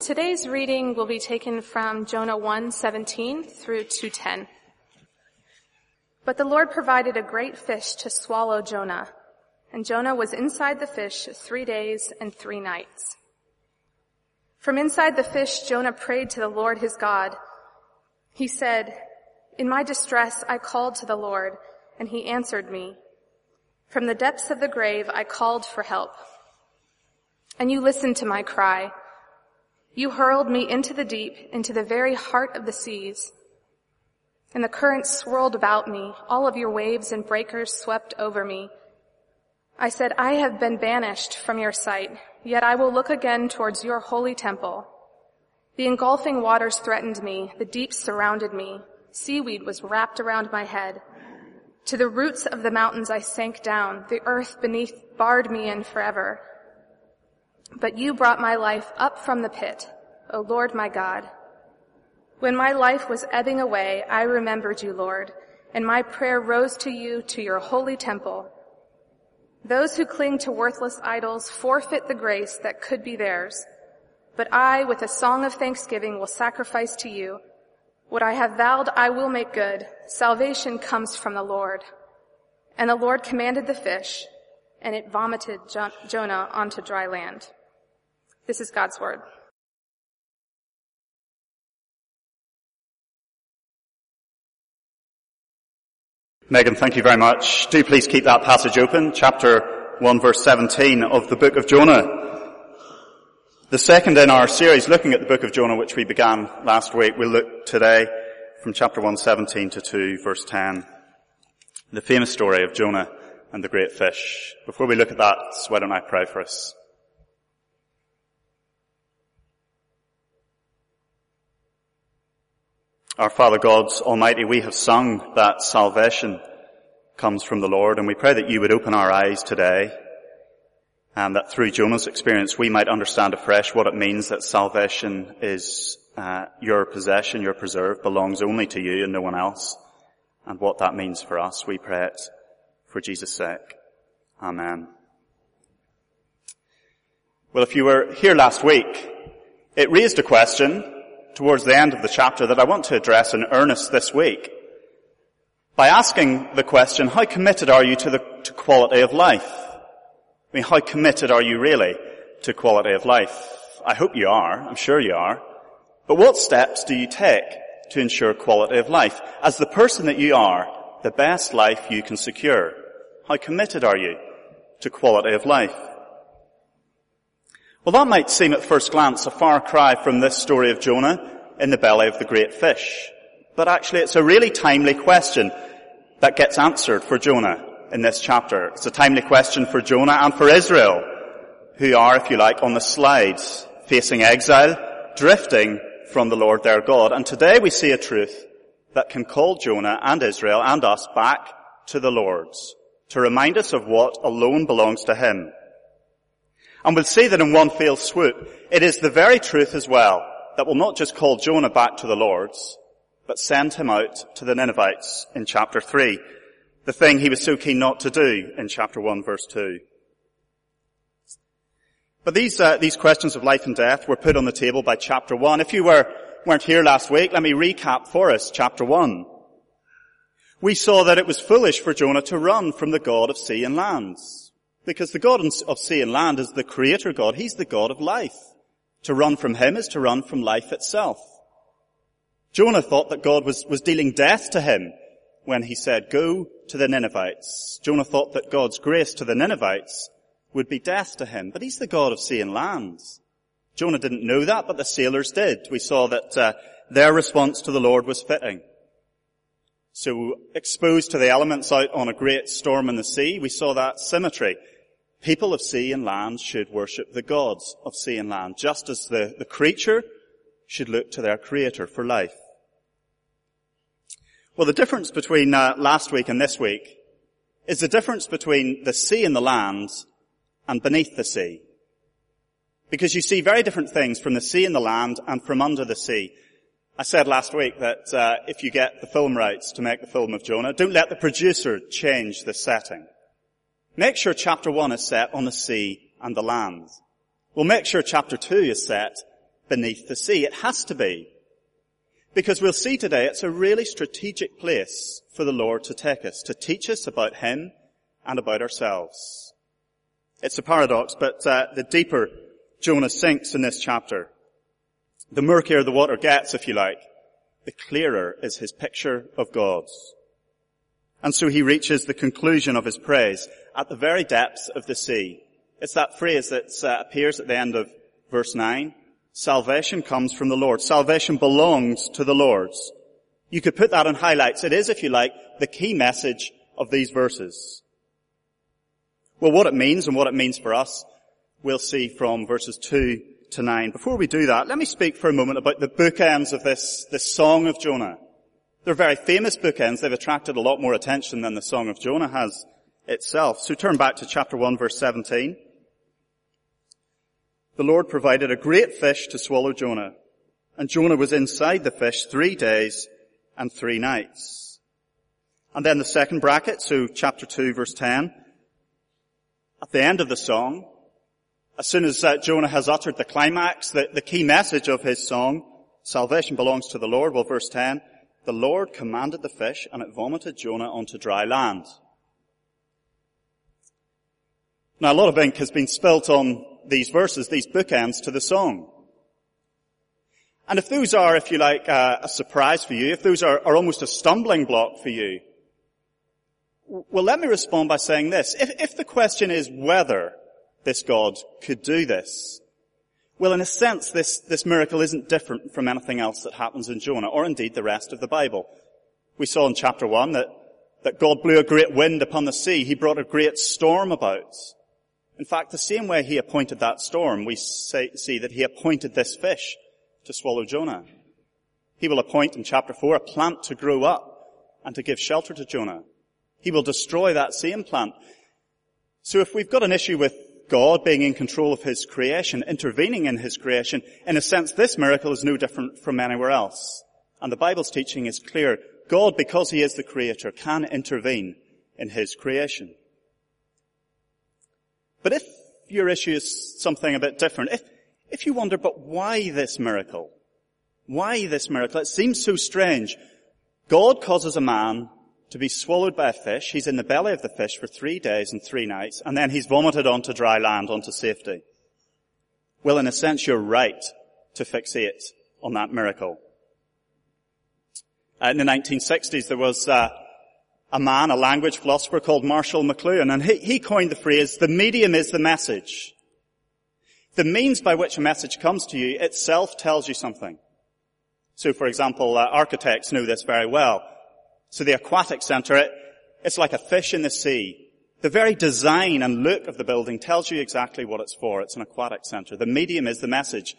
Today's reading will be taken from Jonah 1:17 through 2:10. But the Lord provided a great fish to swallow Jonah, and Jonah was inside the fish 3 days and 3 nights. From inside the fish Jonah prayed to the Lord his God. He said, "In my distress I called to the Lord, and he answered me. From the depths of the grave I called for help. And you listened to my cry." You hurled me into the deep, into the very heart of the seas. And the currents swirled about me. All of your waves and breakers swept over me. I said, I have been banished from your sight, yet I will look again towards your holy temple. The engulfing waters threatened me. The deep surrounded me. Seaweed was wrapped around my head. To the roots of the mountains I sank down. The earth beneath barred me in forever. But you brought my life up from the pit, O Lord my God. When my life was ebbing away, I remembered you, Lord, and my prayer rose to you to your holy temple. Those who cling to worthless idols forfeit the grace that could be theirs. But I, with a song of thanksgiving, will sacrifice to you. What I have vowed I will make good. Salvation comes from the Lord. And the Lord commanded the fish, and it vomited Jonah onto dry land. This is God's word. Megan, thank you very much. Do please keep that passage open, chapter 1 verse 17 of the book of Jonah. The second in our series looking at the book of Jonah, which we began last week, we'll look today from chapter 117 to 2 verse 10. The famous story of Jonah and the great fish. Before we look at that, why don't I pray for us? Our Father God Almighty, we have sung that salvation comes from the Lord and we pray that you would open our eyes today and that through Jonah's experience we might understand afresh what it means that salvation is uh, your possession, your preserve, belongs only to you and no one else and what that means for us. We pray it for Jesus' sake. Amen. Well, if you were here last week, it raised a question towards the end of the chapter that I want to address in earnest this week by asking the question, how committed are you to the to quality of life? I mean, how committed are you really to quality of life? I hope you are. I'm sure you are. But what steps do you take to ensure quality of life? As the person that you are, the best life you can secure. How committed are you to quality of life? Well, that might seem at first glance a far cry from this story of Jonah in the belly of the great fish. But actually it's a really timely question that gets answered for Jonah in this chapter. It's a timely question for Jonah and for Israel, who are, if you like, on the slides, facing exile, drifting from the Lord their God. And today we see a truth that can call Jonah and Israel and us back to the Lord's, to remind us of what alone belongs to Him. And we'll see that in one fell swoop, it is the very truth as well that will not just call Jonah back to the Lord's, but send him out to the Ninevites in chapter 3. The thing he was so keen not to do in chapter 1 verse 2. But these, uh, these questions of life and death were put on the table by chapter 1. If you were, weren't here last week, let me recap for us chapter 1. We saw that it was foolish for Jonah to run from the God of sea and lands. Because the God of sea and land is the creator God. He's the God of life. To run from him is to run from life itself. Jonah thought that God was, was dealing death to him when he said, go to the Ninevites. Jonah thought that God's grace to the Ninevites would be death to him, but he's the God of sea and lands. Jonah didn't know that, but the sailors did. We saw that uh, their response to the Lord was fitting. So exposed to the elements out on a great storm in the sea, we saw that symmetry People of sea and land should worship the gods of sea and land, just as the, the creature should look to their creator for life. Well, the difference between uh, last week and this week is the difference between the sea and the land and beneath the sea. Because you see very different things from the sea and the land and from under the sea. I said last week that uh, if you get the film rights to make the film of Jonah, don't let the producer change the setting. Make sure chapter one is set on the sea and the land. We'll make sure chapter two is set beneath the sea. It has to be. Because we'll see today it's a really strategic place for the Lord to take us, to teach us about Him and about ourselves. It's a paradox, but uh, the deeper Jonah sinks in this chapter, the murkier the water gets, if you like, the clearer is his picture of God. And so he reaches the conclusion of his praise at the very depths of the sea. It's that phrase that uh, appears at the end of verse 9. Salvation comes from the Lord. Salvation belongs to the Lord. You could put that in highlights. It is, if you like, the key message of these verses. Well, what it means and what it means for us, we'll see from verses 2 to 9. Before we do that, let me speak for a moment about the bookends of this, this Song of Jonah. They're very famous bookends. They've attracted a lot more attention than the Song of Jonah has itself. So turn back to chapter 1 verse 17. The Lord provided a great fish to swallow Jonah, and Jonah was inside the fish three days and three nights. And then the second bracket, so chapter 2 verse 10, at the end of the song, as soon as uh, Jonah has uttered the climax, the, the key message of his song, salvation belongs to the Lord, well verse 10, the Lord commanded the fish and it vomited Jonah onto dry land. Now a lot of ink has been spilt on these verses, these bookends to the song. And if those are, if you like, uh, a surprise for you, if those are, are almost a stumbling block for you, well, let me respond by saying this. If, if the question is whether this God could do this, well, in a sense, this, this miracle isn't different from anything else that happens in Jonah, or indeed the rest of the Bible. We saw in chapter one that, that God blew a great wind upon the sea. He brought a great storm about. In fact, the same way he appointed that storm, we say, see that he appointed this fish to swallow Jonah. He will appoint in chapter four a plant to grow up and to give shelter to Jonah. He will destroy that same plant. So if we've got an issue with God being in control of His creation, intervening in His creation, in a sense this miracle is no different from anywhere else. And the Bible's teaching is clear. God, because He is the Creator, can intervene in His creation. But if your issue is something a bit different, if, if you wonder, but why this miracle? Why this miracle? It seems so strange. God causes a man to be swallowed by a fish. He's in the belly of the fish for three days and three nights, and then he's vomited onto dry land, onto safety. Well, in a sense, you're right to fixate on that miracle. In the 1960s, there was uh, a man, a language philosopher called Marshall McLuhan, and he, he coined the phrase, the medium is the message. The means by which a message comes to you itself tells you something. So, for example, uh, architects know this very well. So the aquatic center, it, it's like a fish in the sea. The very design and look of the building tells you exactly what it's for. It's an aquatic center. The medium is the message.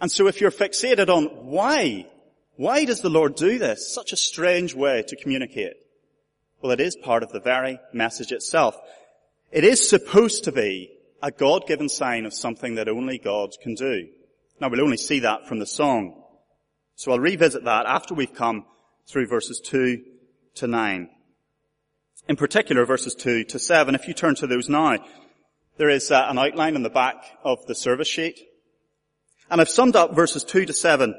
And so if you're fixated on why, why does the Lord do this? Such a strange way to communicate. Well, it is part of the very message itself. It is supposed to be a God-given sign of something that only God can do. Now we'll only see that from the song. So I'll revisit that after we've come through verses 2 to 9. In particular, verses 2 to 7. If you turn to those now, there is uh, an outline in the back of the service sheet. And I've summed up verses 2 to 7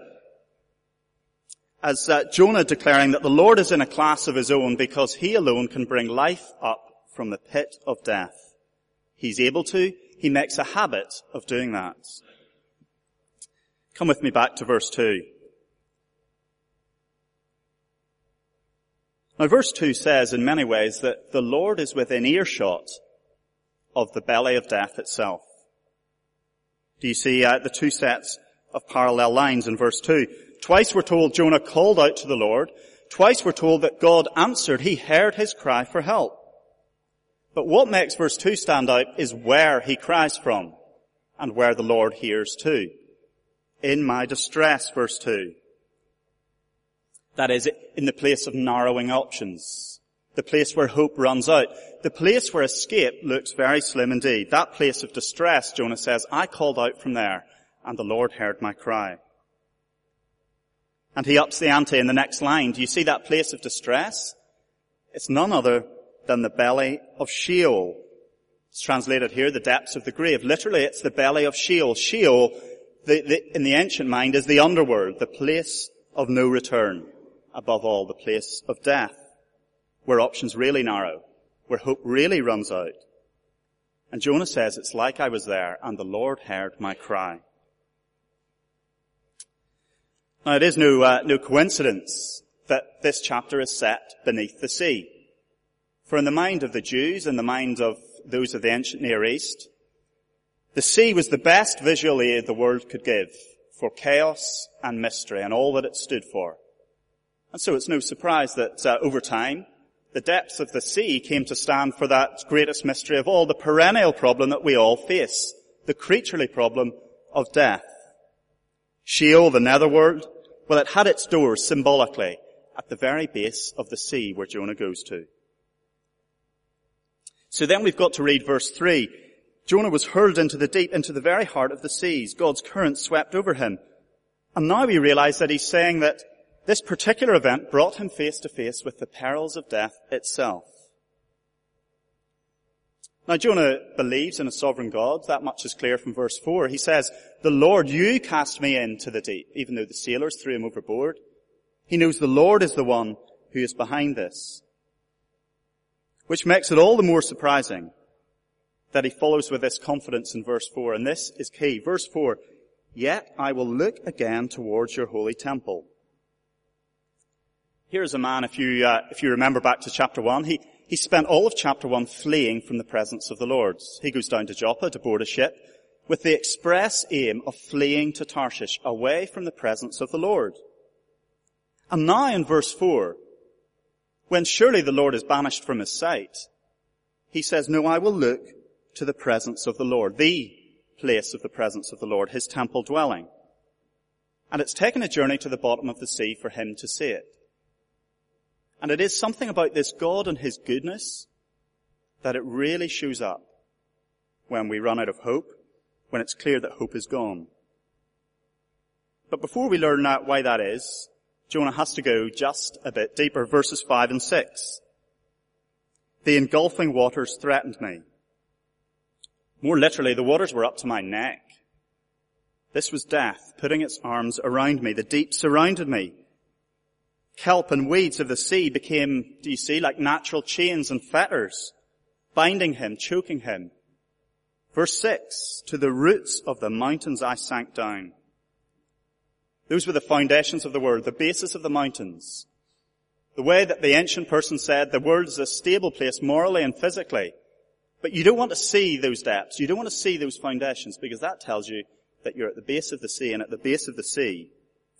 as uh, Jonah declaring that the Lord is in a class of his own because he alone can bring life up from the pit of death. He's able to. He makes a habit of doing that. Come with me back to verse 2. Now verse 2 says in many ways that the Lord is within earshot of the belly of death itself. Do you see uh, the two sets of parallel lines in verse 2? Twice we're told Jonah called out to the Lord. Twice we're told that God answered. He heard his cry for help. But what makes verse 2 stand out is where he cries from and where the Lord hears too. In my distress, verse 2. That is, in the place of narrowing options. The place where hope runs out. The place where escape looks very slim indeed. That place of distress, Jonah says, I called out from there, and the Lord heard my cry. And he ups the ante in the next line. Do you see that place of distress? It's none other than the belly of Sheol. It's translated here, the depths of the grave. Literally, it's the belly of Sheol. Sheol the, the, in the ancient mind is the underworld, the place of no return. Above all, the place of death, where options really narrow, where hope really runs out. And Jonah says, it's like I was there and the Lord heard my cry. Now it is no, uh, no coincidence that this chapter is set beneath the sea. For in the mind of the Jews, in the mind of those of the ancient Near East, the sea was the best visual aid the world could give for chaos and mystery and all that it stood for. And so it's no surprise that uh, over time, the depths of the sea came to stand for that greatest mystery of all, the perennial problem that we all face, the creaturely problem of death. Sheol, the netherworld, well, it had its doors symbolically at the very base of the sea where Jonah goes to. So then we've got to read verse 3. Jonah was hurled into the deep, into the very heart of the seas. God's current swept over him. And now we realize that he's saying that this particular event brought him face to face with the perils of death itself. Now Jonah believes in a sovereign God. That much is clear from verse 4. He says, the Lord, you cast me into the deep, even though the sailors threw him overboard. He knows the Lord is the one who is behind this. Which makes it all the more surprising that he follows with this confidence in verse 4, and this is key. Verse 4, Yet I will look again towards your holy temple. Here's a man, if you, uh, if you remember back to chapter 1, he, he spent all of chapter 1 fleeing from the presence of the Lord. He goes down to Joppa to board a ship with the express aim of fleeing to Tarshish, away from the presence of the Lord. And now in verse 4, when surely the Lord is banished from his sight, he says, no, I will look to the presence of the Lord, the place of the presence of the Lord, his temple dwelling. And it's taken a journey to the bottom of the sea for him to see it. And it is something about this God and his goodness that it really shows up when we run out of hope, when it's clear that hope is gone. But before we learn why that is, Jonah has to go just a bit deeper, verses 5 and 6. The engulfing waters threatened me. More literally, the waters were up to my neck. This was death, putting its arms around me. The deep surrounded me. Kelp and weeds of the sea became, do you see, like natural chains and fetters, binding him, choking him. Verse 6, to the roots of the mountains I sank down. Those were the foundations of the world, the basis of the mountains. The way that the ancient person said the world is a stable place morally and physically. But you don't want to see those depths. You don't want to see those foundations because that tells you that you're at the base of the sea and at the base of the sea,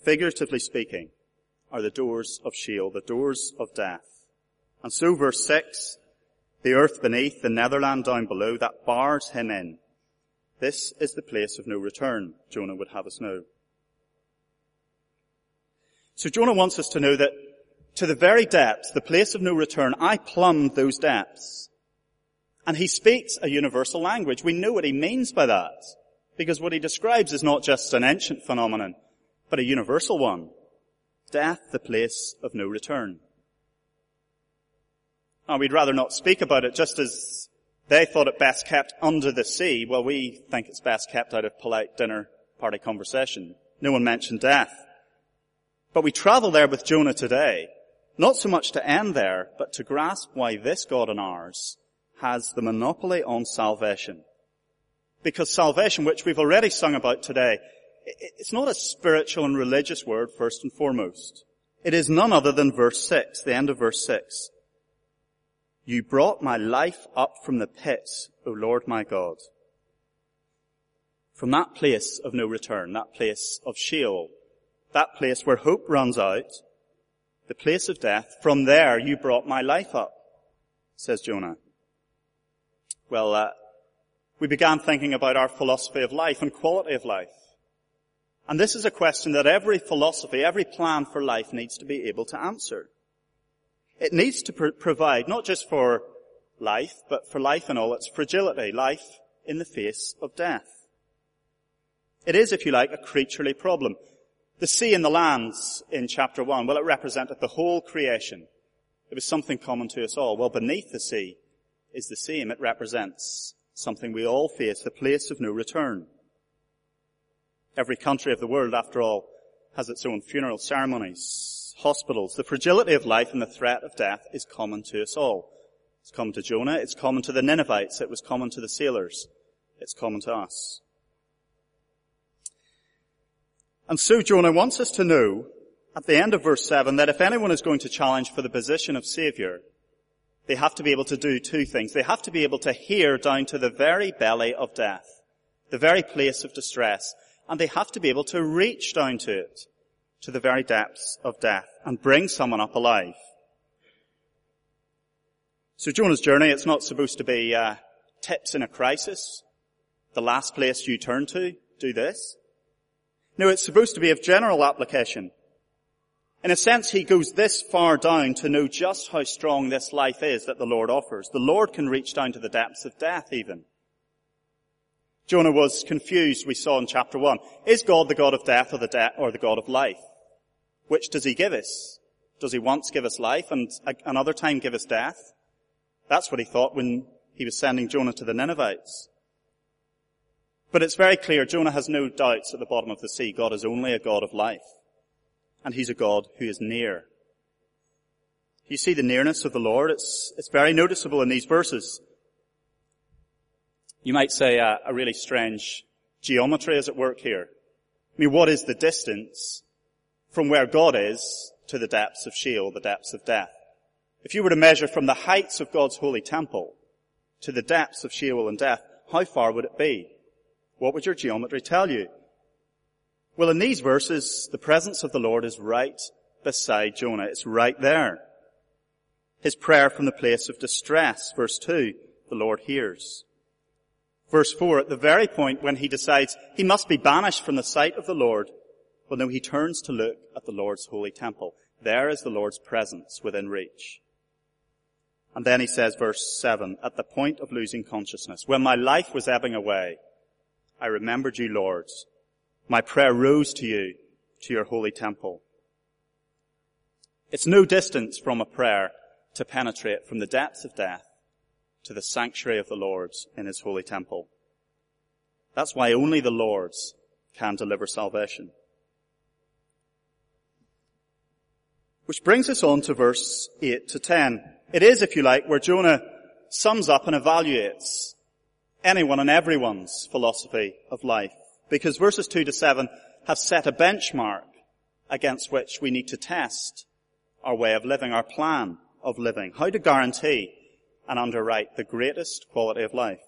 figuratively speaking, are the doors of Sheol, the doors of death. And so verse 6, the earth beneath, the netherland down below, that bars him in. This is the place of no return, Jonah would have us know. So Jonah wants us to know that to the very depths, the place of no return, I plumbed those depths. And he speaks a universal language. We know what he means by that. Because what he describes is not just an ancient phenomenon, but a universal one. Death, the place of no return. Now we'd rather not speak about it just as they thought it best kept under the sea. Well, we think it's best kept out of polite dinner party conversation. No one mentioned death. But we travel there with Jonah today, not so much to end there, but to grasp why this God and ours has the monopoly on salvation. Because salvation, which we've already sung about today, it's not a spiritual and religious word first and foremost. It is none other than verse 6, the end of verse 6. You brought my life up from the pits, O Lord my God. From that place of no return, that place of Sheol, that place where hope runs out, the place of death, from there you brought my life up, says Jonah. Well, uh, we began thinking about our philosophy of life and quality of life. And this is a question that every philosophy, every plan for life needs to be able to answer. It needs to pr- provide not just for life, but for life in all its fragility, life in the face of death. It is, if you like, a creaturely problem. The sea and the lands in chapter one, well, it represented the whole creation. It was something common to us all. Well, beneath the sea is the same. It represents something we all face, the place of no return. Every country of the world, after all, has its own funeral ceremonies, hospitals. The fragility of life and the threat of death is common to us all. It's common to Jonah. It's common to the Ninevites. It was common to the sailors. It's common to us. And so Jonah wants us to know at the end of verse 7 that if anyone is going to challenge for the position of Savior, they have to be able to do two things. They have to be able to hear down to the very belly of death, the very place of distress, and they have to be able to reach down to it, to the very depths of death, and bring someone up alive. So Jonah's journey, it's not supposed to be uh, tips in a crisis. The last place you turn to, do this. No, it's supposed to be of general application. In a sense, he goes this far down to know just how strong this life is that the Lord offers. The Lord can reach down to the depths of death even. Jonah was confused, we saw in chapter 1. Is God the God of death or the, de- or the God of life? Which does he give us? Does he once give us life and another time give us death? That's what he thought when he was sending Jonah to the Ninevites. But it's very clear Jonah has no doubts at the bottom of the sea. God is only a God of life. And he's a God who is near. You see the nearness of the Lord? It's, it's very noticeable in these verses. You might say a, really strange geometry is at work here. I mean, what is the distance from where God is to the depths of Sheol, the depths of death? If you were to measure from the heights of God's holy temple to the depths of Sheol and death, how far would it be? What would your geometry tell you? Well, in these verses, the presence of the Lord is right beside Jonah. It's right there. His prayer from the place of distress, verse 2, the Lord hears. Verse 4, at the very point when he decides he must be banished from the sight of the Lord, well no, he turns to look at the Lord's holy temple. There is the Lord's presence within reach. And then he says, verse 7, at the point of losing consciousness, when my life was ebbing away, I remembered you, Lord. My prayer rose to you, to your holy temple. It's no distance from a prayer to penetrate from the depths of death to the sanctuary of the Lord in his holy temple. That's why only the Lord's can deliver salvation. Which brings us on to verse 8 to 10. It is, if you like, where Jonah sums up and evaluates anyone and everyone's philosophy of life. Because verses 2 to 7 have set a benchmark against which we need to test our way of living, our plan of living, how to guarantee and underwrite the greatest quality of life.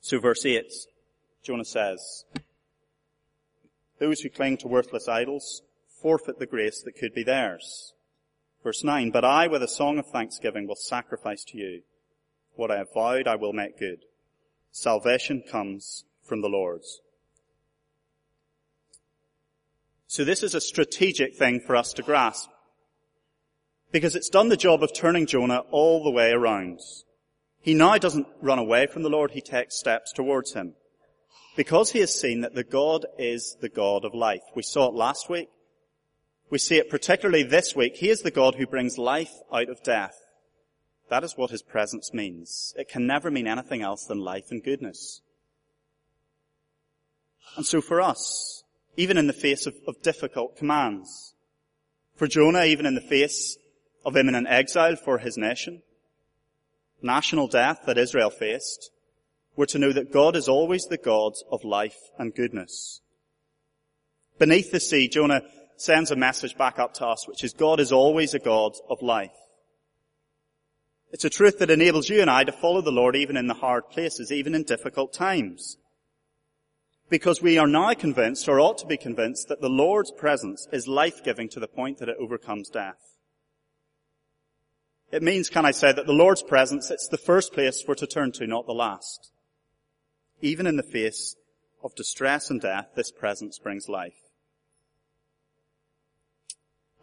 So verse 8, Jonah says, those who cling to worthless idols forfeit the grace that could be theirs. Verse 9, but I with a song of thanksgiving will sacrifice to you. What I have vowed I will make good. Salvation comes from the Lord's. So this is a strategic thing for us to grasp. Because it's done the job of turning Jonah all the way around. He now doesn't run away from the Lord, he takes steps towards him. Because he has seen that the God is the God of life. We saw it last week. We see it particularly this week. He is the God who brings life out of death. That is what his presence means. It can never mean anything else than life and goodness. And so for us, even in the face of, of difficult commands, for Jonah, even in the face of imminent exile for his nation, national death that Israel faced, we're to know that God is always the God of life and goodness. Beneath the sea, Jonah sends a message back up to us, which is God is always a God of life. It's a truth that enables you and I to follow the Lord even in the hard places, even in difficult times. Because we are now convinced, or ought to be convinced, that the Lord's presence is life-giving to the point that it overcomes death. It means, can I say, that the Lord's presence, it's the first place we're to turn to, not the last. Even in the face of distress and death, this presence brings life.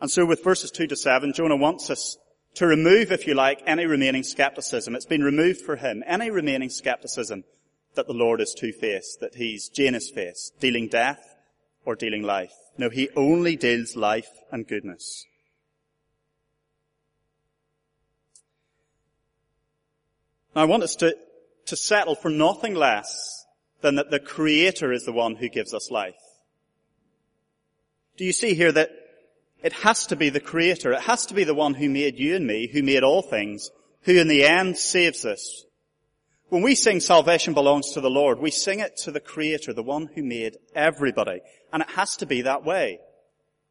And so with verses 2 to 7, Jonah wants us to remove, if you like, any remaining skepticism. It's been removed for him. Any remaining skepticism that the Lord is two-faced, that he's Janus-faced, dealing death or dealing life. No, he only deals life and goodness. I want us to, to settle for nothing less than that the Creator is the one who gives us life. Do you see here that it has to be the Creator, it has to be the one who made you and me, who made all things, who in the end saves us. When we sing salvation belongs to the Lord, we sing it to the Creator, the one who made everybody. And it has to be that way.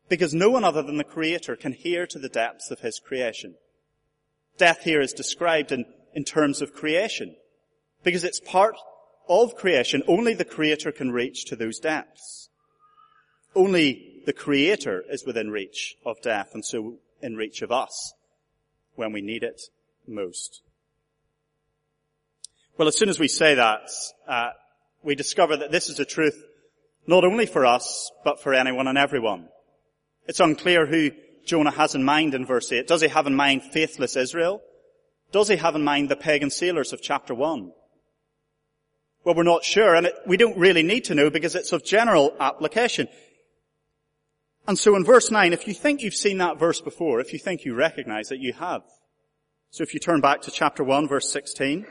Because no one other than the Creator can hear to the depths of His creation. Death here is described in, in terms of creation. Because it's part of creation. Only the Creator can reach to those depths. Only the Creator is within reach of death and so in reach of us when we need it most. Well, as soon as we say that, uh, we discover that this is a truth not only for us, but for anyone and everyone. It's unclear who Jonah has in mind in verse 8. Does he have in mind faithless Israel? Does he have in mind the pagan sailors of chapter 1? Well, we're not sure, and it, we don't really need to know because it's of general application. And so in verse 9, if you think you've seen that verse before, if you think you recognize it, you have. So if you turn back to chapter 1, verse 16,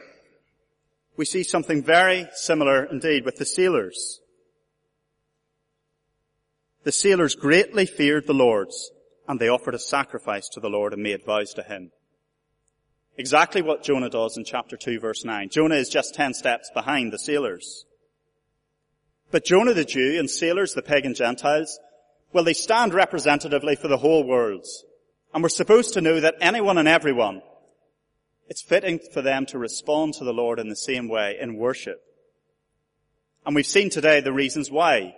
we see something very similar indeed with the sailors. The sailors greatly feared the Lord's, and they offered a sacrifice to the Lord and made vows to him. Exactly what Jonah does in chapter 2 verse 9. Jonah is just 10 steps behind the sailors. But Jonah the Jew and sailors, the pagan Gentiles, well, they stand representatively for the whole world. And we're supposed to know that anyone and everyone, it's fitting for them to respond to the Lord in the same way in worship. And we've seen today the reasons why.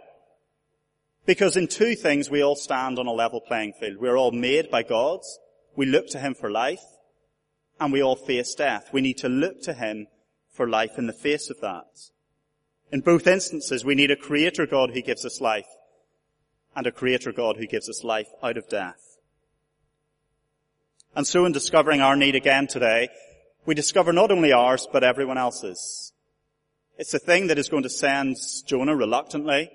Because in two things we all stand on a level playing field. We're all made by God. We look to Him for life. And we all face death. We need to look to Him for life in the face of that. In both instances, we need a creator God who gives us life and a creator God who gives us life out of death. And so in discovering our need again today, we discover not only ours, but everyone else's. It's the thing that is going to send Jonah reluctantly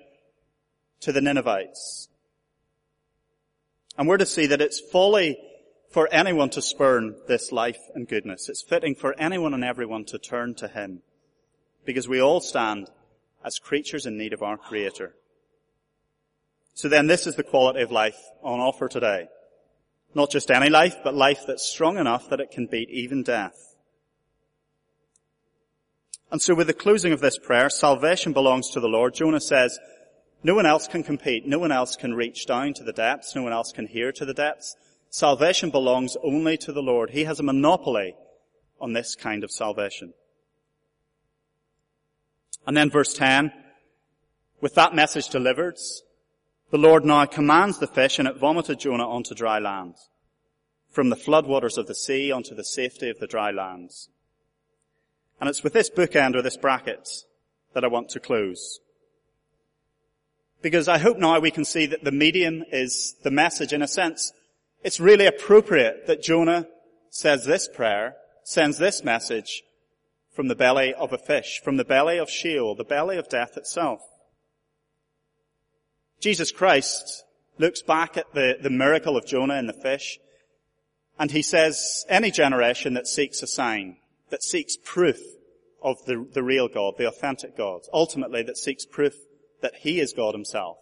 to the Ninevites. And we're to see that it's folly for anyone to spurn this life and goodness. It's fitting for anyone and everyone to turn to Him. Because we all stand as creatures in need of our Creator. So then this is the quality of life on offer today. Not just any life, but life that's strong enough that it can beat even death. And so with the closing of this prayer, salvation belongs to the Lord. Jonah says, no one else can compete. No one else can reach down to the depths. No one else can hear to the depths. Salvation belongs only to the Lord. He has a monopoly on this kind of salvation. And then verse 10, with that message delivered, the Lord now commands the fish and it vomited Jonah onto dry land, from the floodwaters of the sea onto the safety of the dry lands. And it's with this bookend or this bracket that I want to close. Because I hope now we can see that the medium is the message in a sense. It's really appropriate that Jonah says this prayer, sends this message from the belly of a fish, from the belly of Sheol, the belly of death itself. Jesus Christ looks back at the, the miracle of Jonah in the fish, and he says, any generation that seeks a sign, that seeks proof of the, the real God, the authentic God, ultimately that seeks proof that he is God himself,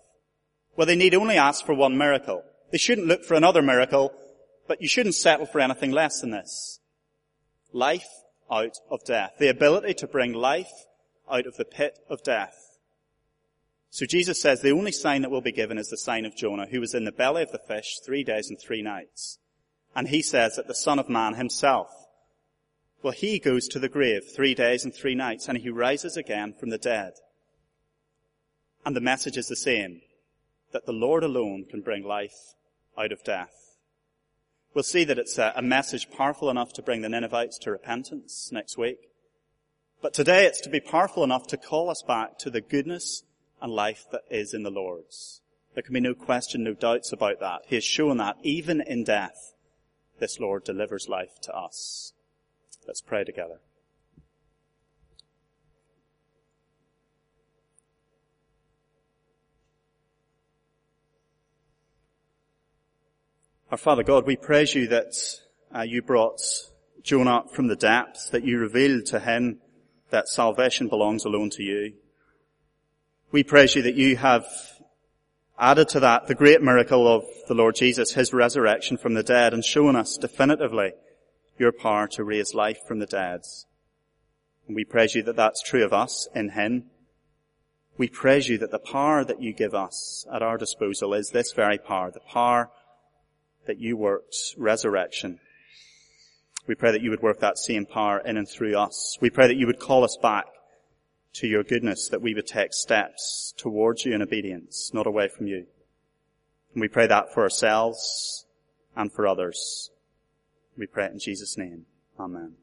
well, they need only ask for one miracle. They shouldn't look for another miracle, but you shouldn't settle for anything less than this. Life out of death. The ability to bring life out of the pit of death. So Jesus says the only sign that will be given is the sign of Jonah, who was in the belly of the fish three days and three nights. And he says that the Son of Man himself, well, he goes to the grave three days and three nights, and he rises again from the dead. And the message is the same, that the Lord alone can bring life out of death. We'll see that it's a, message powerful enough to bring the Ninevites to repentance next week. But today it's to be powerful enough to call us back to the goodness and life that is in the Lord's. There can be no question, no doubts about that. He has shown that even in death, this Lord delivers life to us. Let's pray together. Our Father God, we praise you that uh, you brought Jonah up from the depths, that you revealed to him that salvation belongs alone to you. We praise you that you have added to that the great miracle of the Lord Jesus, his resurrection from the dead, and shown us definitively your power to raise life from the dead. And we praise you that that's true of us in him. We praise you that the power that you give us at our disposal is this very power, the power that you worked resurrection. We pray that you would work that same power in and through us. We pray that you would call us back to your goodness, that we would take steps towards you in obedience, not away from you. And we pray that for ourselves and for others. We pray it in Jesus' name. Amen.